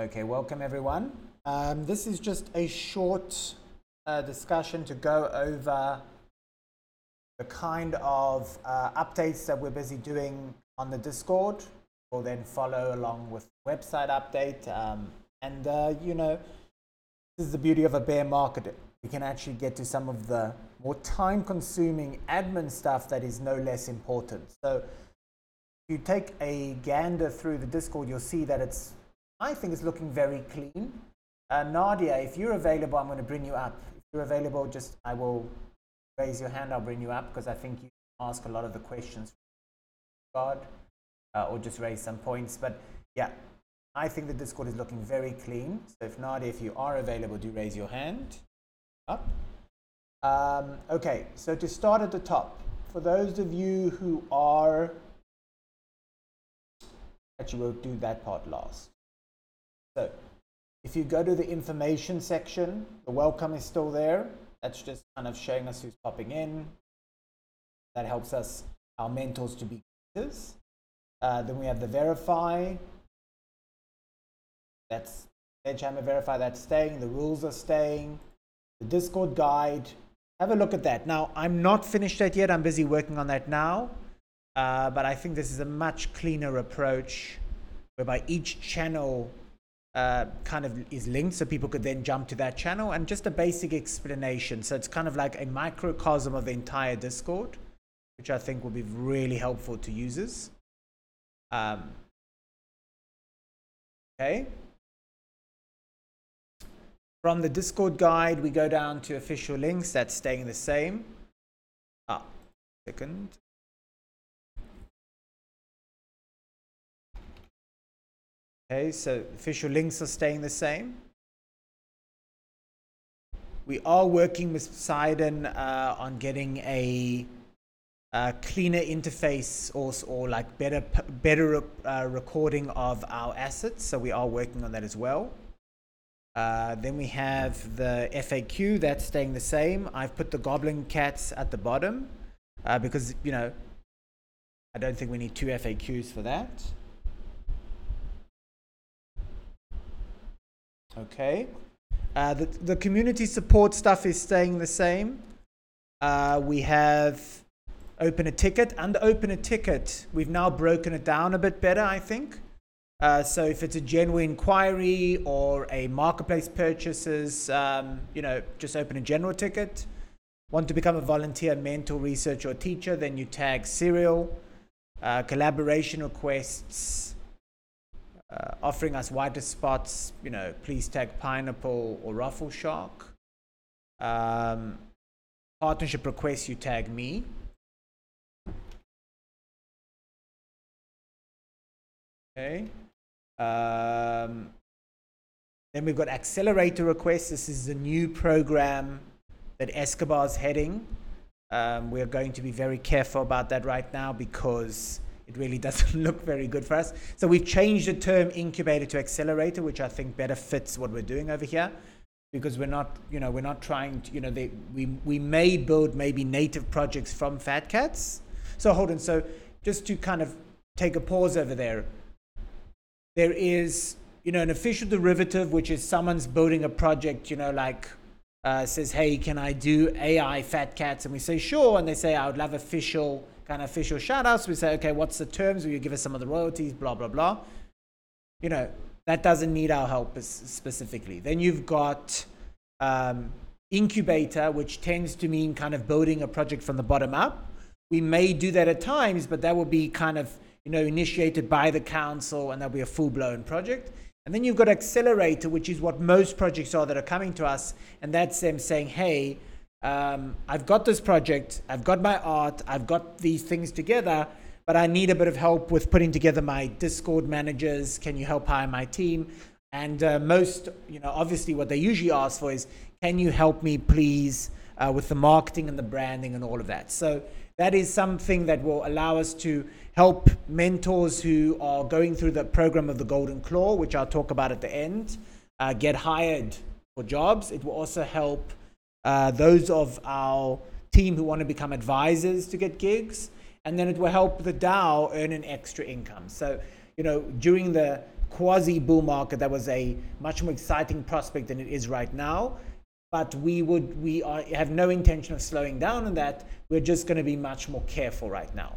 Okay, welcome everyone. Um, this is just a short uh, discussion to go over the kind of uh, updates that we're busy doing on the Discord. We'll then follow along with website update. Um, and, uh, you know, this is the beauty of a bear market. We can actually get to some of the more time consuming admin stuff that is no less important. So, if you take a gander through the Discord, you'll see that it's, I think it's looking very clean. Uh, Nadia, if you're available, I'm going to bring you up. If you're available, just I will raise your hand. I'll bring you up because I think you ask a lot of the questions. God, uh, or just raise some points. But yeah, I think the Discord is looking very clean. So if Nadia, if you are available, do raise your hand up. Um, okay, so to start at the top, for those of you who are, actually we'll do that part last. So if you go to the information section, the welcome is still there. That's just kind of showing us who's popping in. That helps us, our mentors, to be greeters. Uh, then we have the verify. That's Edgehammer verify that's staying. The rules are staying. The Discord guide. Have a look at that. Now, I'm not finished that yet. I'm busy working on that now. Uh, but I think this is a much cleaner approach whereby each channel uh, kind of is linked so people could then jump to that channel and just a basic explanation. So it's kind of like a microcosm of the entire Discord, which I think will be really helpful to users. Um, okay. From the Discord guide, we go down to official links. That's staying the same. Ah, second. Okay, so official links are staying the same. We are working with Poseidon uh, on getting a, a, cleaner interface or, or like better better uh, recording of our assets. So we are working on that as well. Uh, then we have the FAQ that's staying the same. I've put the goblin cats at the bottom uh, because you know I don't think we need two FAQs for that. Okay. Uh, the, the community support stuff is staying the same. Uh, we have open a ticket. Under open a ticket, we've now broken it down a bit better, I think. Uh, so if it's a genuine inquiry or a marketplace purchases, um, you know, just open a general ticket. Want to become a volunteer, mentor, researcher, or teacher, then you tag serial. Uh, collaboration requests, uh, offering us whiter spots, you know, please tag pineapple or ruffle shark. Um, partnership requests, you tag me. Okay. Um, then we've got accelerator requests. This is a new program that Escobar's heading. Um, we're going to be very careful about that right now because it really doesn't look very good for us. So we've changed the term incubator to accelerator, which I think better fits what we're doing over here. Because we're not, you know, we're not trying to, you know, they, we, we may build maybe native projects from Fat Cats. So hold on. So just to kind of take a pause over there, there is, you know, an official derivative, which is someone's building a project, you know, like uh, says, hey, can I do AI Fat Cats? And we say, sure. And they say, I would love official kind of official shout outs. We say, okay, what's the terms? Will you give us some of the royalties? Blah, blah, blah. You know, that doesn't need our help specifically. Then you've got um, incubator, which tends to mean kind of building a project from the bottom up. We may do that at times, but that will be kind of you know initiated by the council, and that'll be a full blown project. And then you've got accelerator, which is what most projects are that are coming to us, and that's them saying, hey, um, I've got this project, I've got my art, I've got these things together, but I need a bit of help with putting together my Discord managers. Can you help hire my team? And uh, most, you know, obviously what they usually ask for is, can you help me please uh, with the marketing and the branding and all of that? So that is something that will allow us to help mentors who are going through the program of the Golden Claw, which I'll talk about at the end, uh, get hired for jobs. It will also help uh, those of our team who want to become advisors to get gigs, and then it will help the DAO earn an extra income. So, you know, during the quasi bull market that was a much more exciting prospect than it is right now. But we would we are, have no intention of slowing down on that. We're just going to be much more careful right now.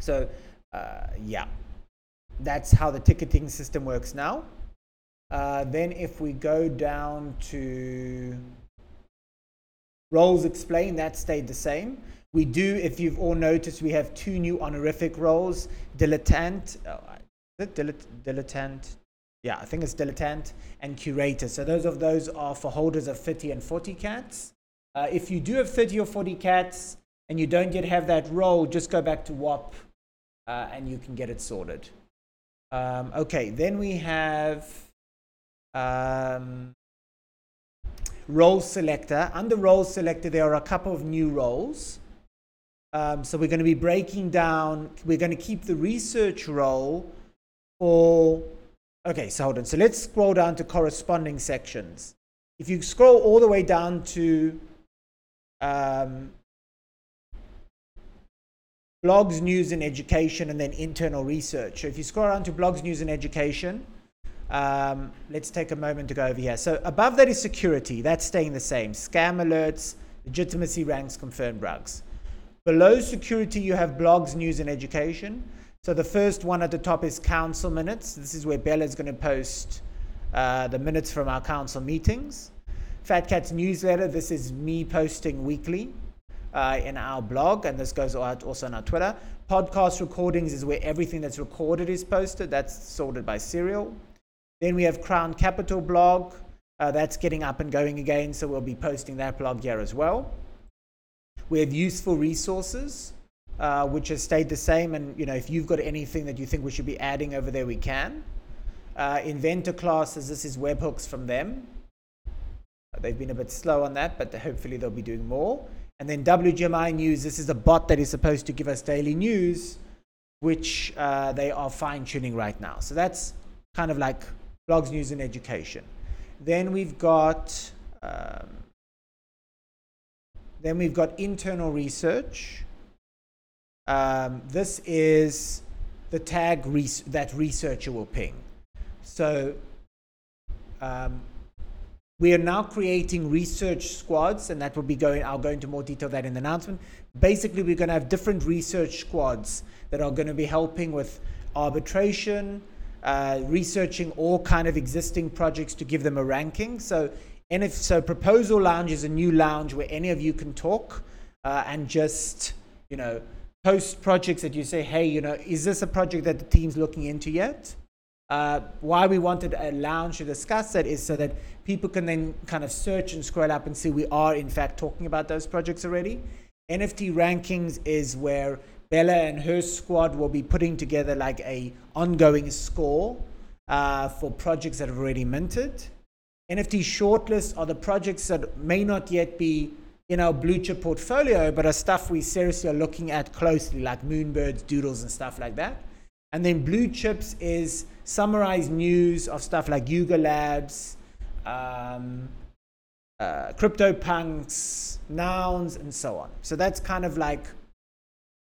So uh, yeah, that's how the ticketing system works now. Uh, then if we go down to roles explained, that stayed the same. We do, if you've all noticed, we have two new honorific roles, dilettante, oh, is dilettante? Yeah, I think it's dilettante and curator. So those of those are for holders of 30 and 40 cats. Uh, if you do have 30 or 40 cats and you don't yet have that role, just go back to WAP uh, and you can get it sorted. Um, okay, then we have um, role selector. Under role selector, there are a couple of new roles. Um, so we're going to be breaking down, we're going to keep the research role for, okay, so hold on. So let's scroll down to corresponding sections. If you scroll all the way down to um, blogs, news, and education, and then internal research. So if you scroll down to blogs, news, and education, um, let's take a moment to go over here. So above that is security. That's staying the same. Scam alerts, legitimacy ranks, confirmed rugs. Below security, you have blogs, news, and education. So the first one at the top is council minutes. This is where Bella is going to post uh, the minutes from our council meetings. Fat Cat's newsletter. This is me posting weekly uh, in our blog, and this goes out also on our Twitter. Podcast recordings is where everything that's recorded is posted. That's sorted by serial. Then we have Crown Capital blog. Uh, that's getting up and going again, so we'll be posting that blog here as well. We have useful resources, uh, which has stayed the same. And you know, if you've got anything that you think we should be adding over there, we can. Uh, inventor classes. This is webhooks from them. They've been a bit slow on that, but hopefully they'll be doing more. And then WGMI News. This is a bot that is supposed to give us daily news, which uh, they are fine tuning right now. So that's kind of like blogs, news, and education. Then we've got um, then we've got internal research. Um, this is the tag res- that researcher will ping. So um, we are now creating research squads, and that will be going. I'll go into more detail that in the announcement. Basically, we're going to have different research squads that are going to be helping with arbitration, uh, researching all kind of existing projects to give them a ranking. So, and if so, Proposal Lounge is a new lounge where any of you can talk uh, and just, you know, post projects that you say, hey, you know, is this a project that the team's looking into yet? Uh, why we wanted a lounge to discuss that is so that people can then kind of search and scroll up and see we are in fact talking about those projects already. NFT rankings is where Bella and her squad will be putting together like a ongoing score uh, for projects that have already minted. NFT shortlists are the projects that may not yet be in our blue chip portfolio, but are stuff we seriously are looking at closely, like Moonbirds, Doodles, and stuff like that. And then blue chips is summarized news of stuff like Yuga Labs, um, uh, CryptoPunks, nouns, and so on. So that's kind of like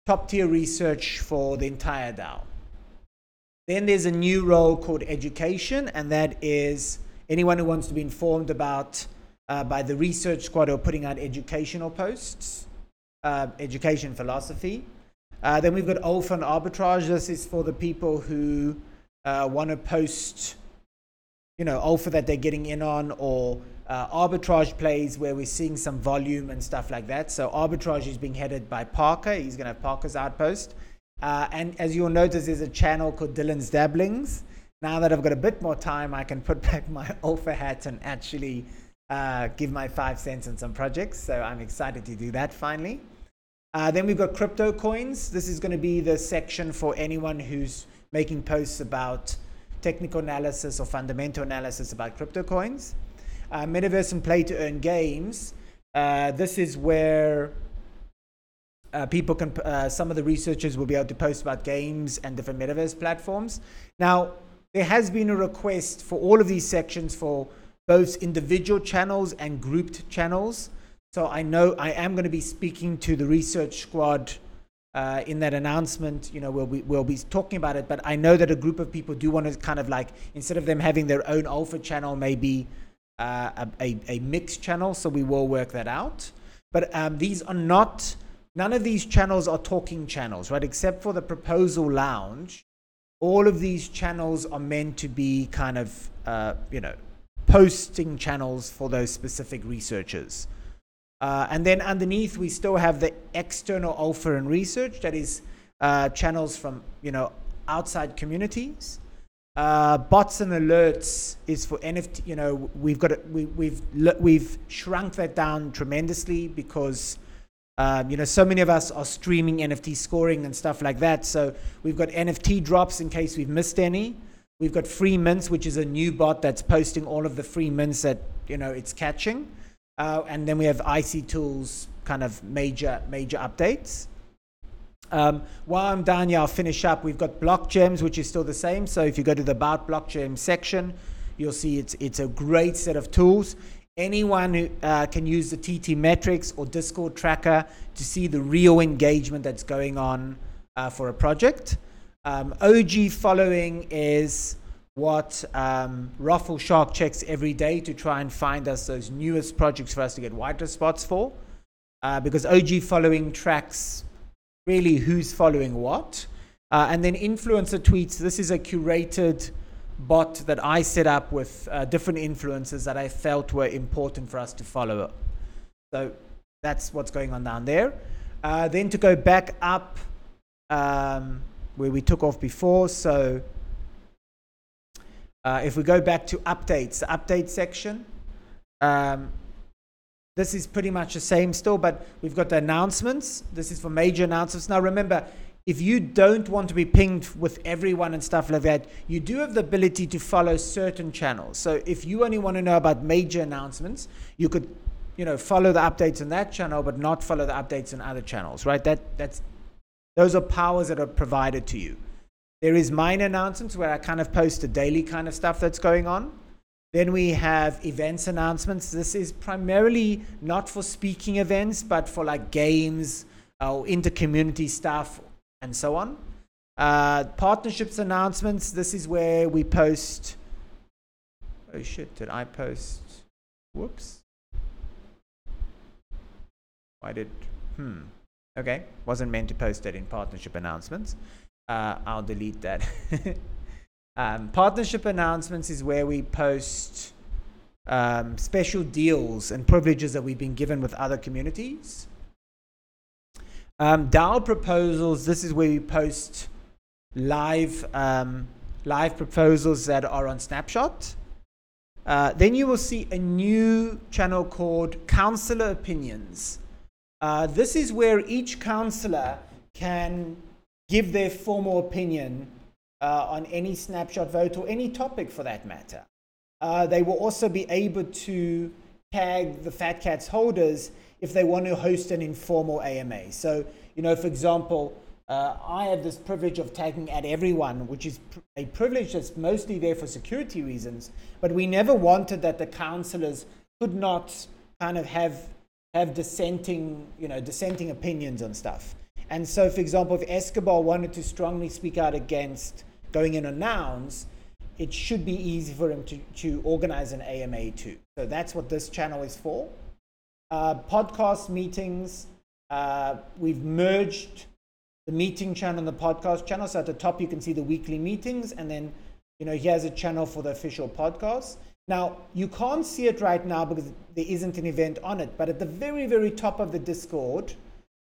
top tier research for the entire DAO. Then there's a new role called education, and that is anyone who wants to be informed about uh, by the research squad are putting out educational posts, uh, education philosophy. Uh, then we've got alpha and arbitrage. This is for the people who uh, want to post, you know, alpha that they're getting in on or uh, arbitrage plays where we're seeing some volume and stuff like that. So arbitrage is being headed by Parker. He's going to have Parker's outpost. Uh, and as you'll notice, there's a channel called Dylan's Dabblings. Now that I've got a bit more time, I can put back my alpha hat and actually uh, give my five cents on some projects. So I'm excited to do that finally. Uh, then we've got crypto coins. This is going to be the section for anyone who's making posts about technical analysis or fundamental analysis about crypto coins uh, metaverse and play to earn games, uh, this is where uh, people can, uh, some of the researchers will be able to post about games and different metaverse platforms. Now, there has been a request for all of these sections for both individual channels and grouped channels. So I know I am going to be speaking to the research squad uh, in that announcement, you know, we'll be, we'll be talking about it. But I know that a group of people do want to kind of like, instead of them having their own alpha channel, maybe uh, a, a, mixed channel. So we will work that out. But um, these are not, none of these channels are talking channels, right? Except for the proposal lounge. All of these channels are meant to be kind of, uh, you know, posting channels for those specific researchers. Uh, and then underneath, we still have the external offer and research that is uh, channels from you know outside communities. Uh, bots and alerts is for NFT. You know, we've got it, we, we've we've shrunk that down tremendously because um, you know so many of us are streaming NFT scoring and stuff like that. So we've got NFT drops in case we've missed any. We've got free mints, which is a new bot that's posting all of the free mints that you know it's catching. Uh, and then we have icy.tools kind of major, major updates. Um, while I'm down here, I'll finish up. We've got block gems, which is still the same. So if you go to the About Block Gem section, you'll see it's, it's a great set of tools. Anyone who uh, can use the TT metrics or Discord tracker to see the real engagement that's going on uh, for a project. Um, OG following is what um, Ruffle Shark checks every day to try and find us those newest projects for us to get whitelist spots for. Uh, because OG following tracks really who's following what. Uh, and then influencer tweets. This is a curated bot that I set up with uh, different influencers that I felt were important for us to follow. So that's what's going on down there. Uh, then to go back up um, where we took off before. So uh, if we go back to updates, the update section, um, this is pretty much the same still, but we've got the announcements. This is for major announcements. Now remember, if you don't want to be pinged with everyone and stuff like that, you do have the ability to follow certain channels. So if you only want to know about major announcements, you could, you know, follow the updates on that channel, but not follow the updates on other channels, right? That that's those are powers that are provided to you. There is minor announcements where I kind of post the daily kind of stuff that's going on. Then we have events announcements. This is primarily not for speaking events, but for like games uh, or inter-community stuff and so on. Uh, partnerships announcements. This is where we post. Oh shit! Did I post? Whoops. Why did? Hmm. Okay, wasn't meant to post it in partnership announcements uh, I'll delete that. um, partnership announcements is where we post um, special deals and privileges that we've been given with other communities. Um, DAO proposals, this is where we post live, um, live proposals that are on Snapshot. Uh, then you will see a new channel called Counselor Opinions. Uh, this is where each counselor can give their formal opinion uh, on any snapshot vote or any topic for that matter. Uh, they will also be able to tag the Fat Cats holders if they want to host an informal AMA. So, you know, for example, uh, I have this privilege of tagging at everyone, which is pr- a privilege that's mostly there for security reasons. But we never wanted that the councillors could not kind of have have dissenting, you know, dissenting opinions on stuff. And so, for example, if Escobar wanted to strongly speak out against going in on nouns, it should be easy for him to, to organize an AMA too. So that's what this channel is for. Uh, podcast meetings, uh, we've merged the meeting channel and the podcast channel. So at the top, you can see the weekly meetings, and then you know here's a channel for the official podcast. Now you can't see it right now because there isn't an event on it, but at the very, very top of the Discord,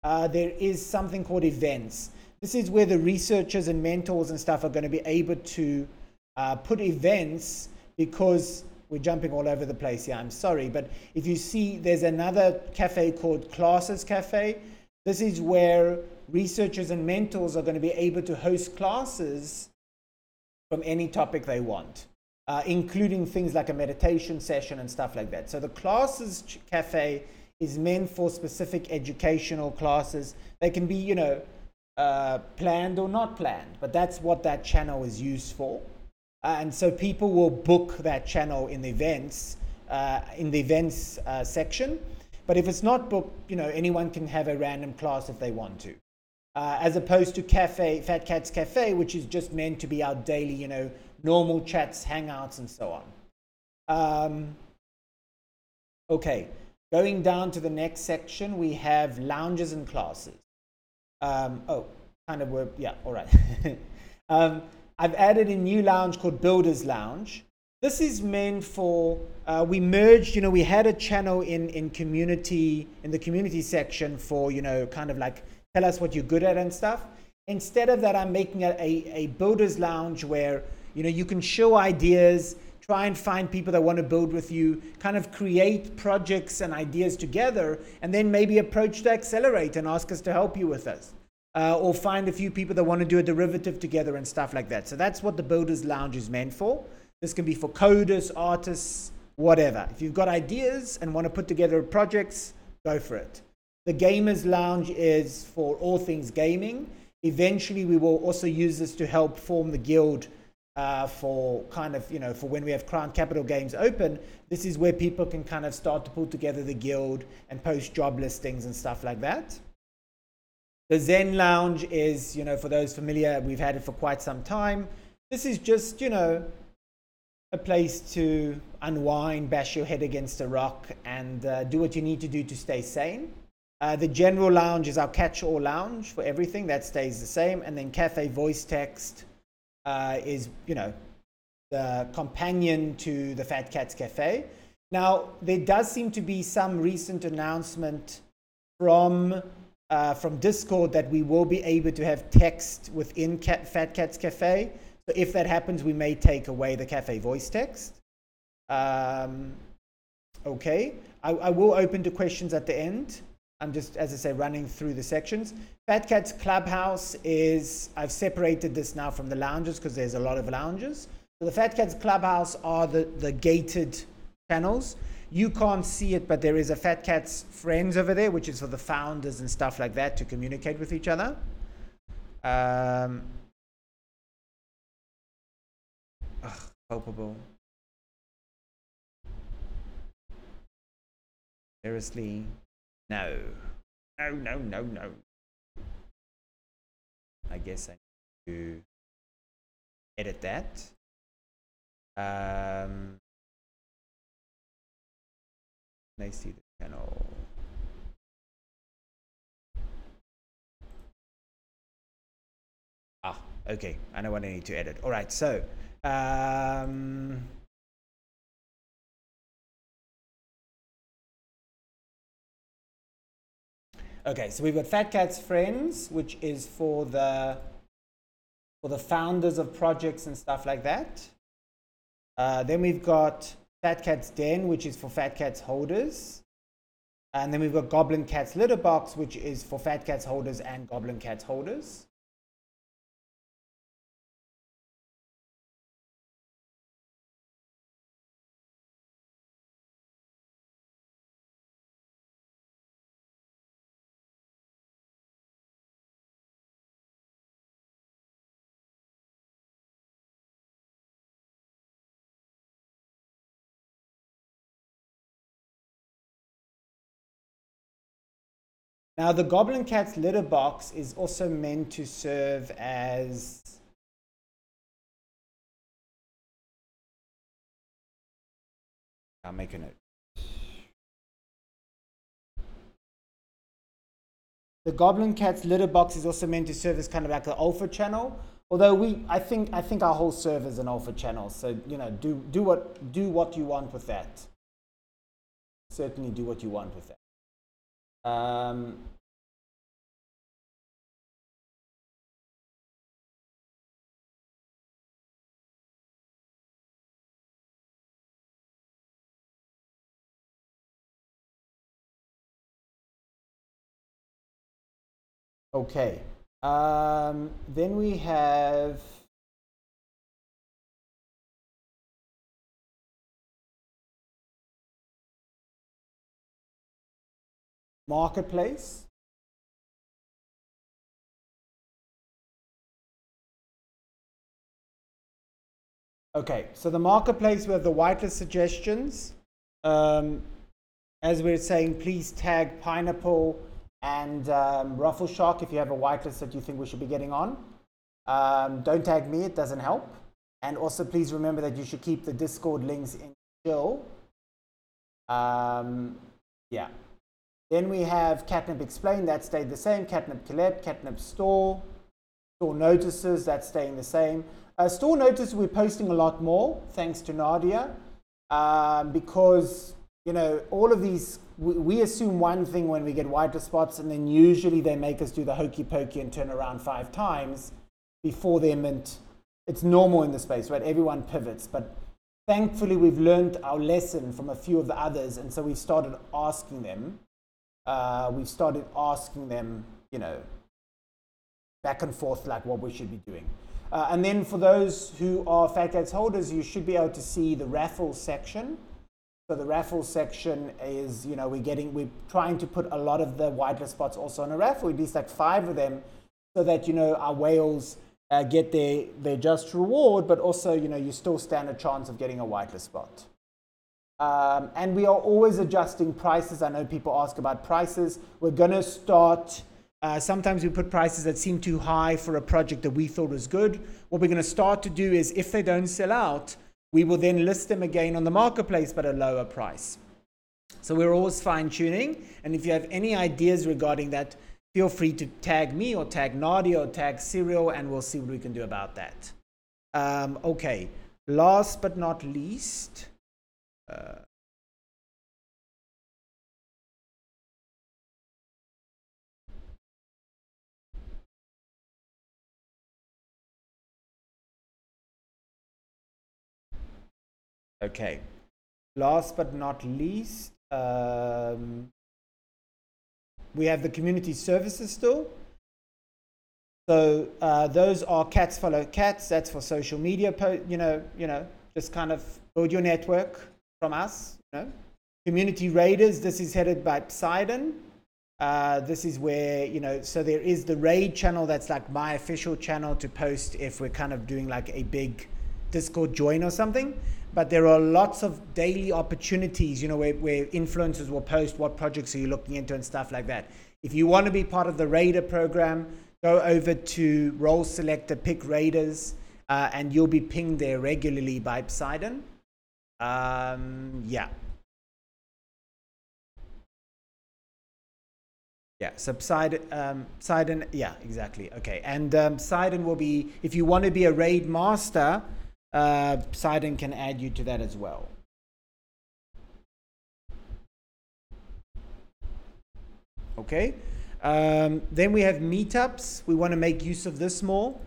uh, there is something called events. This is where the researchers and mentors and stuff are going to be able to uh, put events because we're jumping all over the place here. I'm sorry, but if you see, there's another cafe called Classes Cafe. This is where researchers and mentors are going to be able to host classes from any topic they want, uh, including things like a meditation session and stuff like that. So the Classes Cafe is meant for specific educational classes. They can be, you know, uh, planned or not planned, but that's what that channel is used for. Uh, and so people will book that channel in the events, uh, in the events uh, section. But if it's not booked, you know, anyone can have a random class if they want to. uh, as opposed to cafe, Fat Cats Cafe, which is just meant to be our daily, you know, normal chats, hangouts, and so on. Um, okay, going down to the next section, we have lounges and classes. Um, oh, kind of work, yeah, all right. um, I've added a new lounge called Builders Lounge. This is meant for, uh, we merged, you know, we had a channel in, in community, in the community section for, you know, kind of like tell us what you're good at and stuff. Instead of that, I'm making a, a, a builder's lounge where, you know, you can show ideas, try and find people that want to build with you, kind of create projects and ideas together, and then maybe approach to accelerate and ask us to help you with us uh, or find a few people that want to do a derivative together and stuff like that. So that's what the Builders Lounge is meant for. This can be for coders, artists, whatever. If you've got ideas and want to put together projects, go for it. The Gamers Lounge is for all things gaming. Eventually, we will also use this to help form the guild uh, for kind of, you know, for when we have Crown Capital Games open. This is where people can kind of start to pull together the guild and post job listings and stuff like that. The Zen Lounge is, you know, for those familiar, we've had it for quite some time. This is just, you know, a place to unwind, bash your head against a rock, and uh, do what you need to do to stay sane. Uh, the general lounge is our catch-all lounge for everything that stays the same, and then cafe voice text uh, is, you know, the companion to the Fat Cats Cafe. Now, there does seem to be some recent announcement from uh, from Discord that we will be able to have text within Cat, Fat Cats Cafe. So if that happens, we may take away the cafe voice text. Um, okay, I, I, will open to questions at the end. I'm just, as I say, running through the sections. Fat Cats Clubhouse is, I've separated this now from the lounges because there's a lot of lounges. So the Fat Cats Clubhouse are the, the gated channels. You can't see it, but there is a Fat Cats Friends over there, which is for the founders and stuff like that to communicate with each other. Um, ugh. Seriously, no. No, no, no, no. I guess I need to edit that. Um, I see the channel. Ah, okay. I know what I need to edit. All right. So, um, okay. So we've got Fat Cat's Friends, which is for the for the founders of projects and stuff like that. Uh, then we've got Fat Cat's Den, which is for Fat Cats holders. And then we've got Goblin Cat's Litter Box, which is for Fat Cats holders and Goblin Cats holders. Now, the Goblin Cat's litter box is also meant to serve as I'll make a note. The Goblin Cat's litter box is also meant to serve as kind of like an alpha channel. Although we, I think, I think our whole server is an alpha channel. So you know, do do what do what you want with that. Certainly, do what you want with that. Um, okay. Um, then we have marketplace. Okay, so the marketplace we have the whitelist suggestions. Um, as we're saying, please tag pineapple And um, Ruffle Shark, if you have a whitelist that you think we should be getting on, um, don't tag me, it doesn't help. And also, please remember that you should keep the Discord links in chill. Um, yeah. Then we have Catnip Explain, that stayed the same. Catnip Collect, Catnip Store, Store Notices, that's staying the same. Uh, store Notices, we're posting a lot more, thanks to Nadia, um, because, you know, all of these, we, we, assume one thing when we get whiter spots, and then usually they make us do the hokey pokey and turn around five times before they're mint. It's normal in the space, right? Everyone pivots, but thankfully we've learned our lesson from a few of the others, and so we've started asking them uh, we've started asking them, you know, back and forth like what we should be doing. Uh, and then for those who are Fat Cats holders, you should be able to see the raffle section. So the raffle section is, you know, we're getting, we're trying to put a lot of the whitelist spots also on a raffle, at least like five of them, so that, you know, our whales uh, get their, their just reward, but also, you know, you still stand a chance of getting a whitelist spot. Um, and we are always adjusting prices. I know people ask about prices. We're going to start. Uh, sometimes we put prices that seem too high for a project that we thought was good. What we're going to start to do is, if they don't sell out, we will then list them again on the marketplace but at a lower price. So we're always fine tuning. And if you have any ideas regarding that, feel free to tag me or tag Nadia or tag Serial, and we'll see what we can do about that. Um, okay, last but not least. Uh, okay. Last but not least, um, we have the community services still. So uh, those are cats follow cats. That's for social media. Po- you know, you know, just kind of build your network from us. You know? Community Raiders, this is headed by Poseidon. Uh, this is where, you know, so there is the raid channel that's like my official channel to post if we're kind of doing like a big Discord join or something. But there are lots of daily opportunities, you know, where, where influencers will post what projects are you looking into and stuff like that. If you want to be part of the Raider program, go over to Role Selector, pick Raiders, uh, and you'll be pinged there regularly by Poseidon. Um, yeah. Yeah, Poseidon, um, Poseidon, yeah, exactly. Okay, and um, Poseidon will be, if you want to be a raid master, uh, Poseidon can add you to that as well. Okay, um, then we have meetups. We want to make use of this more.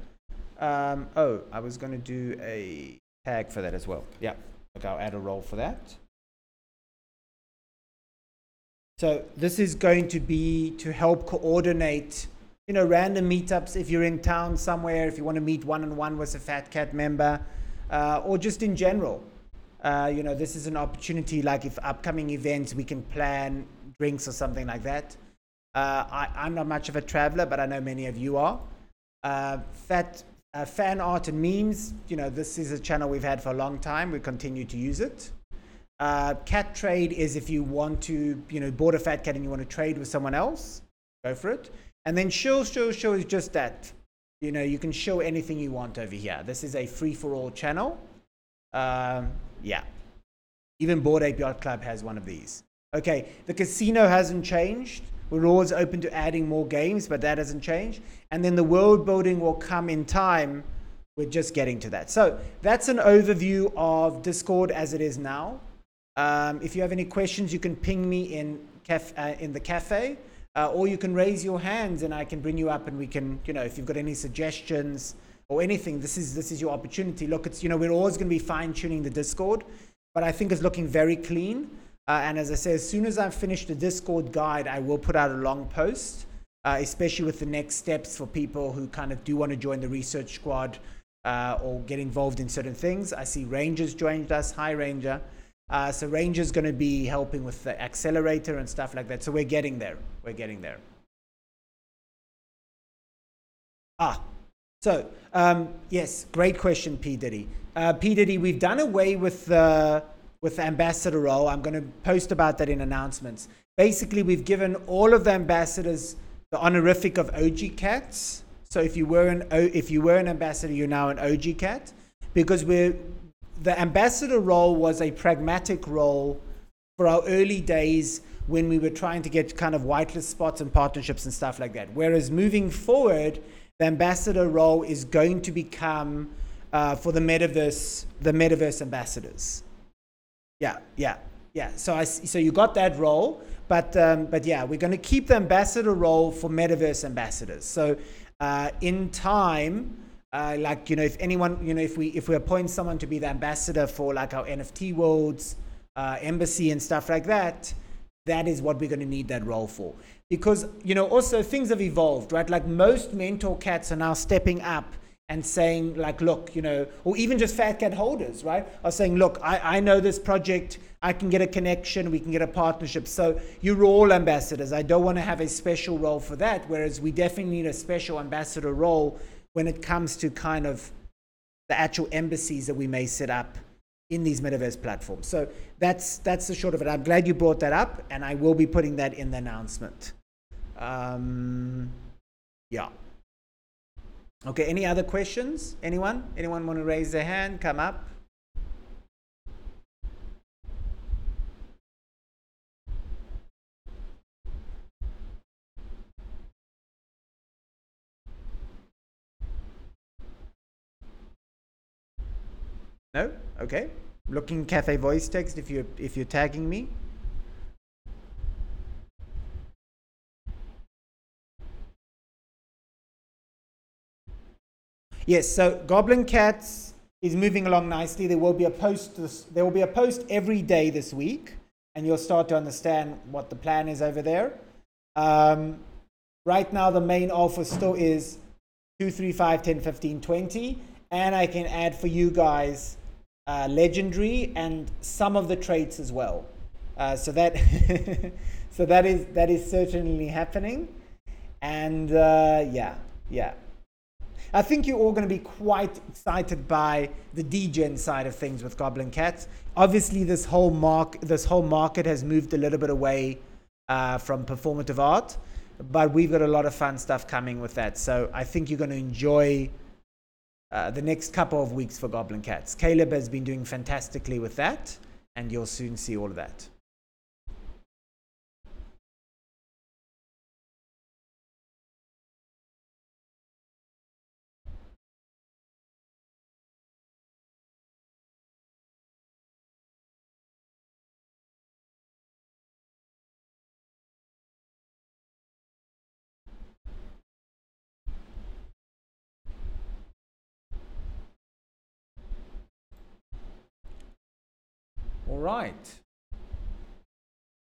Um, oh, I was going to do a tag for that as well. Yeah. Okay, I'll add a role for that. So this is going to be to help coordinate, you know, random meetups if you're in town somewhere, if you want to meet one-on-one with a Fat Cat member, uh, or just in general. Uh, you know, this is an opportunity, like if upcoming events, we can plan drinks or something like that. Uh, I, am not much of a traveler, but I know many of you are. Uh, Fat uh, fan art and memes, you know, this is a channel we've had for a long time. We continue to use it. Uh, cat trade is if you want to, you know, board a fat cat and you want to trade with someone else, go for it. And then show, show, show is just that. You know, you can show anything you want over here. This is a free for all channel. Um, yeah. Even Bored Ape Yacht Club has one of these. Okay, the casino hasn't changed. We're always open to adding more games, but that hasn't changed. And then the world building will come in time. We're just getting to that. So that's an overview of Discord as it is now. Um, if you have any questions, you can ping me in, caf- uh, in the cafe, uh, or you can raise your hands and I can bring you up and we can, you know, if you've got any suggestions or anything, this is this is your opportunity. Look, it's you know we're always going to be fine tuning the Discord, but I think it's looking very clean. Uh, and as I say, as soon as I've finished the Discord guide, I will put out a long post, uh, especially with the next steps for people who kind of do want to join the research squad uh, or get involved in certain things. I see Rangers joined us. Hi, Ranger. Uh, so Ranger's going to be helping with the accelerator and stuff like that. So we're getting there. We're getting there. Ah, so um, yes, great question, P Diddy. Uh, P Diddy, we've done away with the with ambassador role. I'm going to post about that in announcements. Basically, we've given all of the ambassadors the honorific of OG cats. So if you were an if you were an ambassador, you're now an OG cat because we're the ambassador role was a pragmatic role for our early days when we were trying to get kind of whitelist spots and partnerships and stuff like that. Whereas moving forward, the ambassador role is going to become uh, for the metaverse, the metaverse ambassadors. Yeah, yeah, yeah. So I so you got that role, but um, but yeah, we're going to keep the ambassador role for metaverse ambassadors. So uh, in time. Uh, like you know, if anyone you know, if we if we appoint someone to be the ambassador for like our NFT worlds, uh, embassy and stuff like that, that is what we're going to need that role for. Because, you know, also things have evolved, right? Like most mentor cats are now stepping up and saying, like, look, you know, or even just fat cat holders, right? Are saying, look, I, I know this project, I can get a connection, we can get a partnership. So you're all ambassadors. I don't want to have a special role for that. Whereas we definitely need a special ambassador role when it comes to kind of the actual embassies that we may set up in these metaverse platforms. So that's that's the short of it. I'm glad you brought that up, and I will be putting that in the announcement. Um, yeah. Okay. Any other questions? Anyone? Anyone want to raise their hand? Come up. No? Okay. Looking cafe voice text if you if you're tagging me. Yes, so Goblin Cats is moving along nicely. There will be a post this, there will be a post every day this week and you'll start to understand what the plan is over there. Um, right now the main offer still is 2 3 5 10 15 20 and I can add for you guys uh, legendary and some of the traits as well. Uh, so that so that is that is certainly happening, and uh, yeah, yeah. I think you're all going to be quite excited by the degen side of things with Goblin Cats. Obviously, this whole mark this whole market has moved a little bit away uh, from performative art, but we've got a lot of fun stuff coming with that. So I think you're going to enjoy uh, the next couple of weeks for Goblin Cats. Caleb has been doing fantastically with that, and you'll soon see all of that. Right.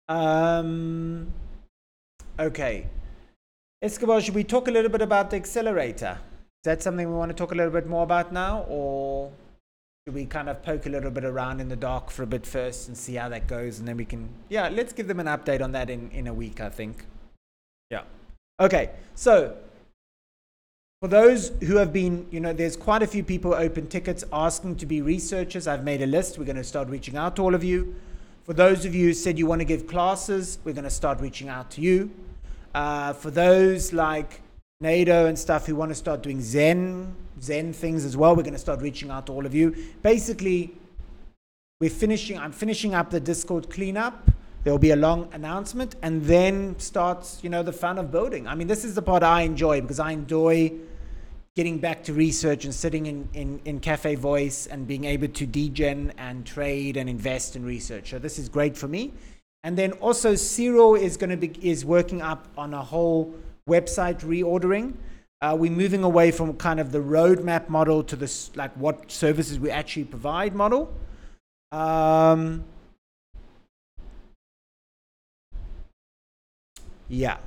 Um, okay. Escobar, should we talk a little bit about the accelerator? Is that something we want to talk a little bit more about now, or should we kind of poke a little bit around in the dark for a bit first and see how that goes, and then we can, yeah, let's give them an update on that in in a week, I think. Yeah. Okay. So for those who have been, you know, there's quite a few people open tickets asking to be researchers. I've made a list. We're going to start reaching out to all of you. For those of you who said you want to give classes, we're going to start reaching out to you. Uh, for those like NATO and stuff who want to start doing Zen, Zen things as well, we're going to start reaching out to all of you. Basically, we're finishing, I'm finishing up the Discord cleanup. There will be a long announcement and then starts, you know, the fun of building. I mean, this is the part I enjoy because I enjoy getting back to research and sitting in, in, in cafe voice and being able to degen and trade and invest in research. So this is great for me. And then also Cyril is going to be is working up on a whole website reordering. Uh, we're moving away from kind of the roadmap model to this like what services we actually provide model. Um, yeah.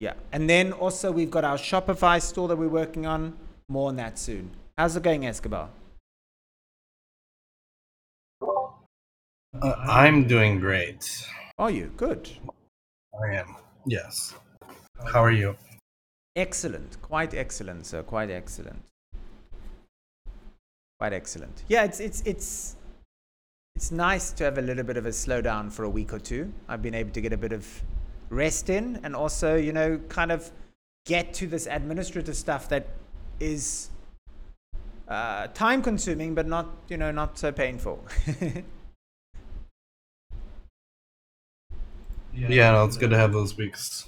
Yeah. And then also we've got our Shopify store that we're working on. More on that soon. How's it going, Escobar? Uh, I'm doing great. Are you? Good. I am. Yes. How are you? Excellent. Quite excellent, sir. Quite excellent. Quite excellent. Yeah, it's it's it's it's nice to have a little bit of a slowdown for a week or two. I've been able to get a bit of rest in and also, you know, kind of get to this administrative stuff that is uh, time consuming, but not, you know, not so painful. Yeah, no, it's good to have those weeks.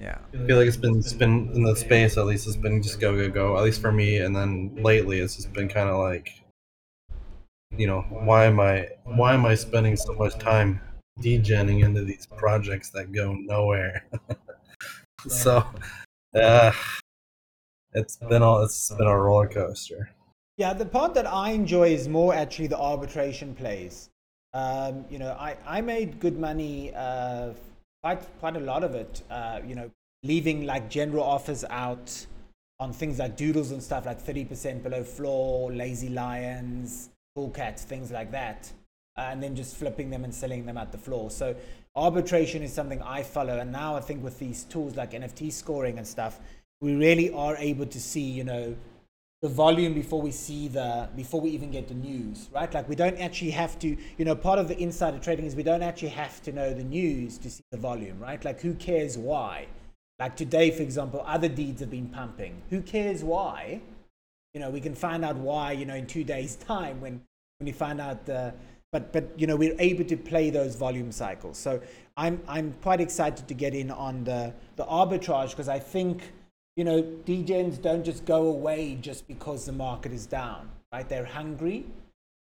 yeah. I feel like it's been it's been in the space at least it's been just go go go at least for me and then lately it's just been kind of like you know why am I why am I spending so much time degenning into these projects that go nowhere so uh, it's been all it's been a roller coaster Yeah, the part that I enjoy is more actually the arbitration plays. Um, you know, I, I made good money, uh, quite quite a lot of it. Uh, you know, leaving like general offers out on things like doodles and stuff, like thirty percent below floor, lazy lions, bull cats, things like that, Uh, and then just flipping them and selling them at the floor. So arbitration is something I follow, and now I think with these tools like NFT scoring and stuff, we really are able to see, you know, the volume before we see the before we even get the news right? Like we don't actually have to you know part of the insider trading is we don't actually have to know the news to see the volume right? Like who cares why? Like today for example Otherdeeds have been pumping. Who cares why? You know we can find out why you know in two days time when when we find out the but but you know we're able to play those volume cycles so i'm i'm quite excited to get in on the the arbitrage because i think you know, degens don't just go away just because the market is down, right? They're hungry,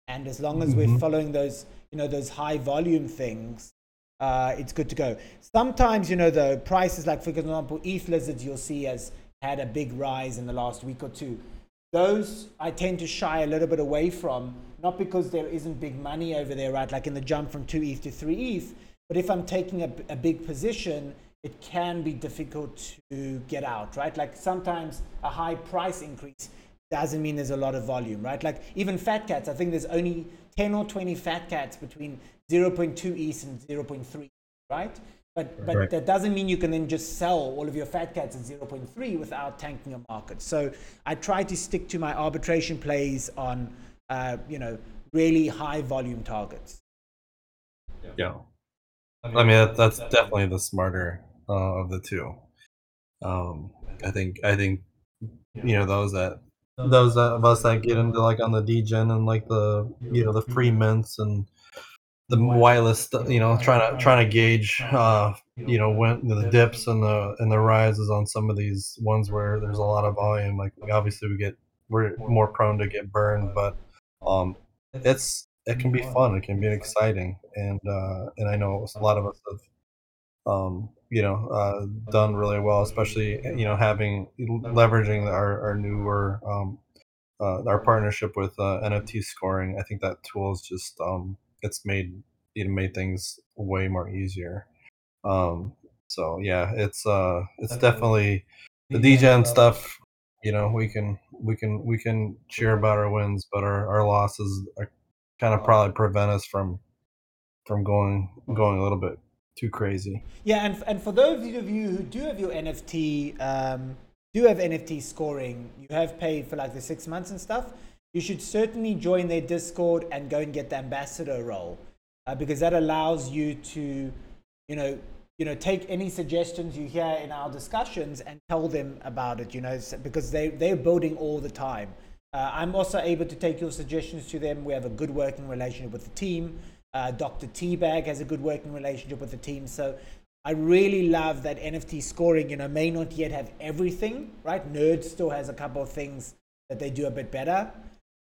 and as long as we're following those, you know, those high volume things, uh, it's good to go. Sometimes, you know, the prices, like for example, ETH lizards, you'll see has had a big rise in the last week or two. Those I tend to shy a little bit away from, not because there isn't big money over there, right? Like in the jump from two ETH to three ETH, but if I'm taking a, a big position it can be difficult to get out, right? Like sometimes a high price increase doesn't mean there's a lot of volume, right? Like even fat cats, I think there's only 10 or 20 fat cats between 0.2 ETH and 0.3, right? But, but Right. that doesn't mean you can then just sell all of your fat cats at 0.3 without tanking a market. So I try to stick to my arbitration plays on, uh, you know, really high volume targets. yeah i mean that, that's definitely the smarter uh, of the two um i think i think you know those that those of us that get into like on the degen and like the you know the free mints and the wireless you know trying to trying to gauge uh you know when the dips and the and the rises on some of these ones where there's a lot of volume like, obviously we get we're more prone to get burned but um it's it can be fun it can be exciting and uh and i know a lot of us have um, you know, uh, done really well, especially you know having leveraging our, our newer um, uh, our partnership with uh, NFT scoring. I think that tool is just um, it's made it made things way more easier. Um, so yeah, it's uh, it's definitely the degen stuff. You know, we can we can we can cheer about our wins, but our, our losses are kind of probably prevent us from from going going a little bit too crazy. Yeah, and, and for those of you who do have your NFT, um, do have NFT scoring, you have paid for like the six months and stuff, you should certainly join their Discord and go and get the ambassador role uh, because that allows you to, you know, you know, take any suggestions you hear in our discussions and tell them about it. You know, because they they're building all the time. Uh, I'm also able to take your suggestions to them. We have a good working relationship with the team. Uh, Dr. Teabag has a good working relationship with the team. So I really love that NFT scoring, you know, may not yet have everything, right? Nerd still has a couple of things that they do a bit better.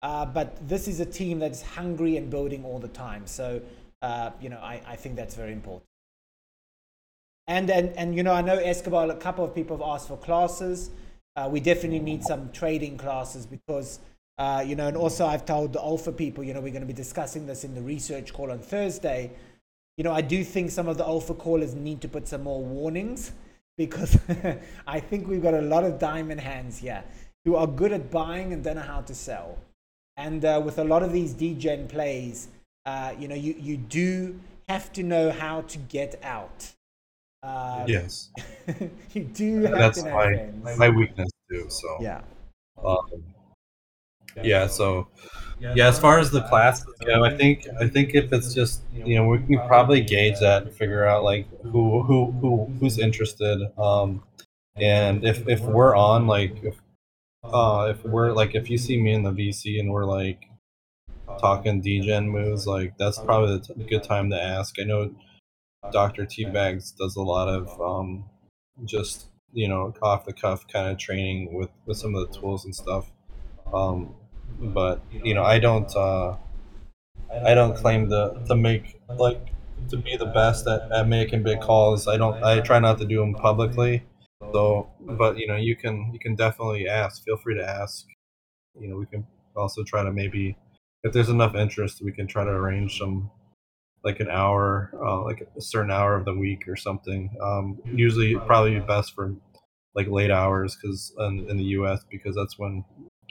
Uh, but this is a team that's hungry and building all the time. So, uh, you know, I, I think that's very important. And, and, and, you know, I know Escobar, a couple of people have asked for classes. Uh, we definitely need some trading classes because, uh, you know, and also I've told the Alpha people, you know, we're going to be discussing this in the research call on Thursday. You know, I do think some of the Alpha callers need to put some more warnings because I think we've got a lot of diamond hands here who are good at buying and don't know how to sell. And uh, with a lot of these degen plays, uh, you know, you, you do have to know how to get out. Um, Yes, you do have that's to know my friends. my weakness too. So Yeah. um, yeah, so Yeah, as far as the classes go, I think I think if it's just you know we can probably gauge that and figure out like who who who who's interested. Um, and if if we're on like if uh if we're like if you see me in the VC and we're like talking degen moves, like that's probably the t- good time to ask. I know Dr. T Bags does a lot of um just you know off the cuff kind of training with with some of the tools and stuff. Um, but you know I don't uh I don't claim to to make like to be the best at, at making big calls. I don't. I try not to do them publicly. So, but you know, you can you can definitely ask. Feel free to ask. You know, we can also try to maybe if there's enough interest, we can try to arrange some like an hour, uh, like a certain hour of the week or something. Um, usually, probably best for like late hours because in, in the U.S. because that's when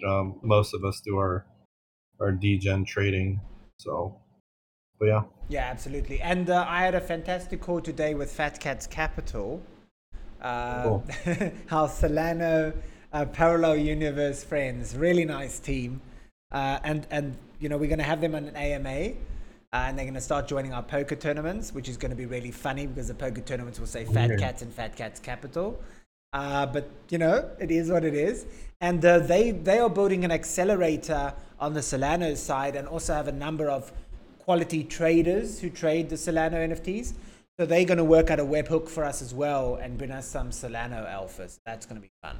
um, most of us do our our degen trading. So, but yeah. Yeah, absolutely. And uh, I had a fantastic call today with Fat Cats Capital. Uh, Cool. our Solana uh, Parallel Universe friends, really nice team. Uh, and, and, you know, we're going to have them on an AMA. Uh, and they're going to start joining our poker tournaments, which is going to be really funny because the poker tournaments will say Fat Yeah. Cats and Fat Cats Capital. Uh, but you know, it is what it is. And uh, they they are building an accelerator on the Solana side, and also have a number of quality traders who trade the Solana NFTs. So they're going to work out a webhook for us as well and bring us some Solana alphas. That's going to be fun.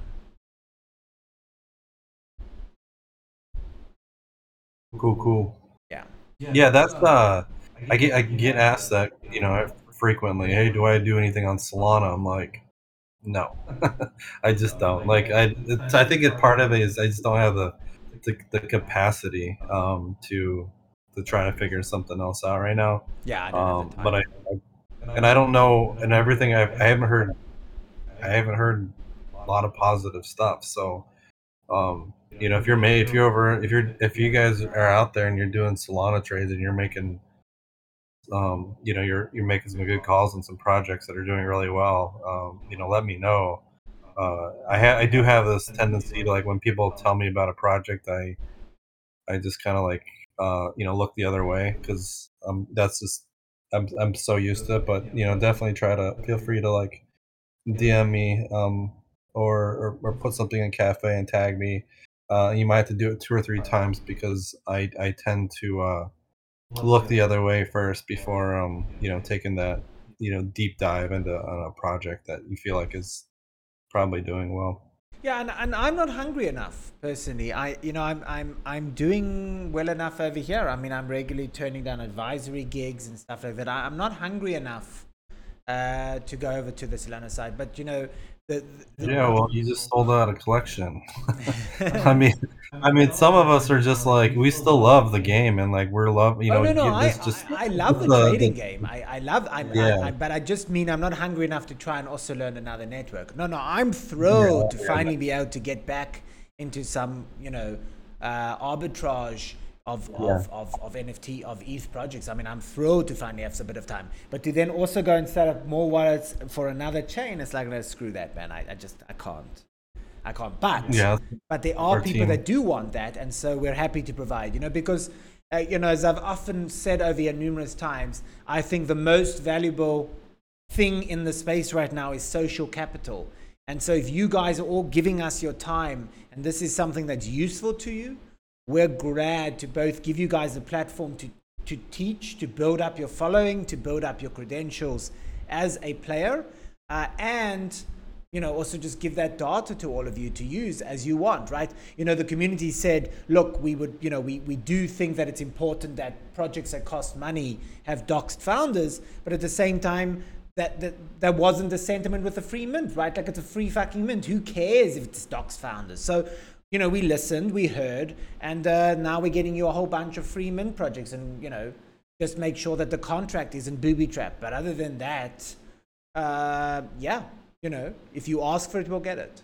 Cool, cool. Yeah. Yeah, that's uh, I get I get asked that you know frequently. Hey, do I do anything on Solana? I'm like, no, I just don't. Like I, it's, I think it part of it is I just don't have the the, the capacity um to to try to figure something else out right now. Yeah. I don't Um, have the time. but I, I and I don't know and everything I've, I haven't heard I haven't heard a lot of positive stuff. So, um, you know, if you're made, if you're over, if you're, if you guys are out there and you're doing Solana trades and you're making, um, you know, you're you're making some good calls and some projects that are doing really well, um, you know, let me know. Uh, I ha- I do have this tendency to like when people tell me about a project, I I just kind of like uh, you know look the other way because um that's just I'm I'm so used to it. But you know, definitely try to feel free to like DM me um or or, or put something in cafe and tag me. Uh, you might have to do it two or three times because I I tend to uh, look the other way first before um you know taking that you know deep dive into on a project that you feel like is probably doing well. Yeah, and, and I'm not hungry enough personally. I you know I'm I'm I'm doing well enough over here. I mean I'm regularly turning down advisory gigs and stuff like that. I, I'm not hungry enough uh, to go over to the Solana side. But you know the, the Yeah, well, you just sold out a collection. I mean, I mean, some of us are just like we still love the game and like we're love, you know. oh no no I, just I I love the, the- trading game. I I love I'm, Yeah. I, I, but I just mean I'm not hungry enough to try and also learn another network. No no I'm thrilled to yeah. finally be able to get back into some you know uh, arbitrage of, of, of, of NFT of ETH projects. I mean I'm thrilled to finally have a bit of time. But to then also go and set up more wallets for another chain, it's like no screw that man. I, I just I can't. I can't. But Yeah, but there are our people team. that do want that, and so we're happy to provide. You know, because uh, you know, as I've often said over here numerous times, I think the most valuable thing in the space right now is social capital. And so, if you guys are all giving us your time, and this is something that's useful to you, we're glad to both give you guys a platform to to teach, to build up your following, to build up your credentials as a player, uh, and you know also just give that data to all of you to use as you want right? You know the community said look we would you know we, we do think that it's important that projects that cost money have doxed founders but at the same time that, that that wasn't the sentiment with the free mint right? Like it's a free fucking mint. Who cares if it's doxed founders? So you know we listened we heard and uh, now we're getting you a whole bunch of free mint projects and you know just make sure that the contract isn't booby trapped but other than that uh, yeah, you know, if you ask for it, we'll get it.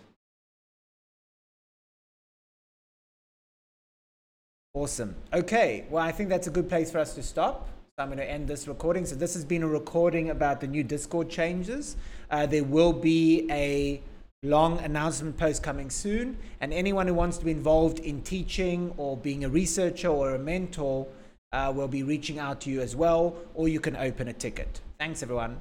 Awesome. Okay, well, I think that's a good place for us to stop. So I'm going to end this recording. So this has been a recording about the new Discord changes. Uh, there will be a long announcement post coming soon. And anyone who wants to be involved in teaching or being a researcher or a mentor uh, will be reaching out to you as well, or you can open a ticket. Thanks, everyone.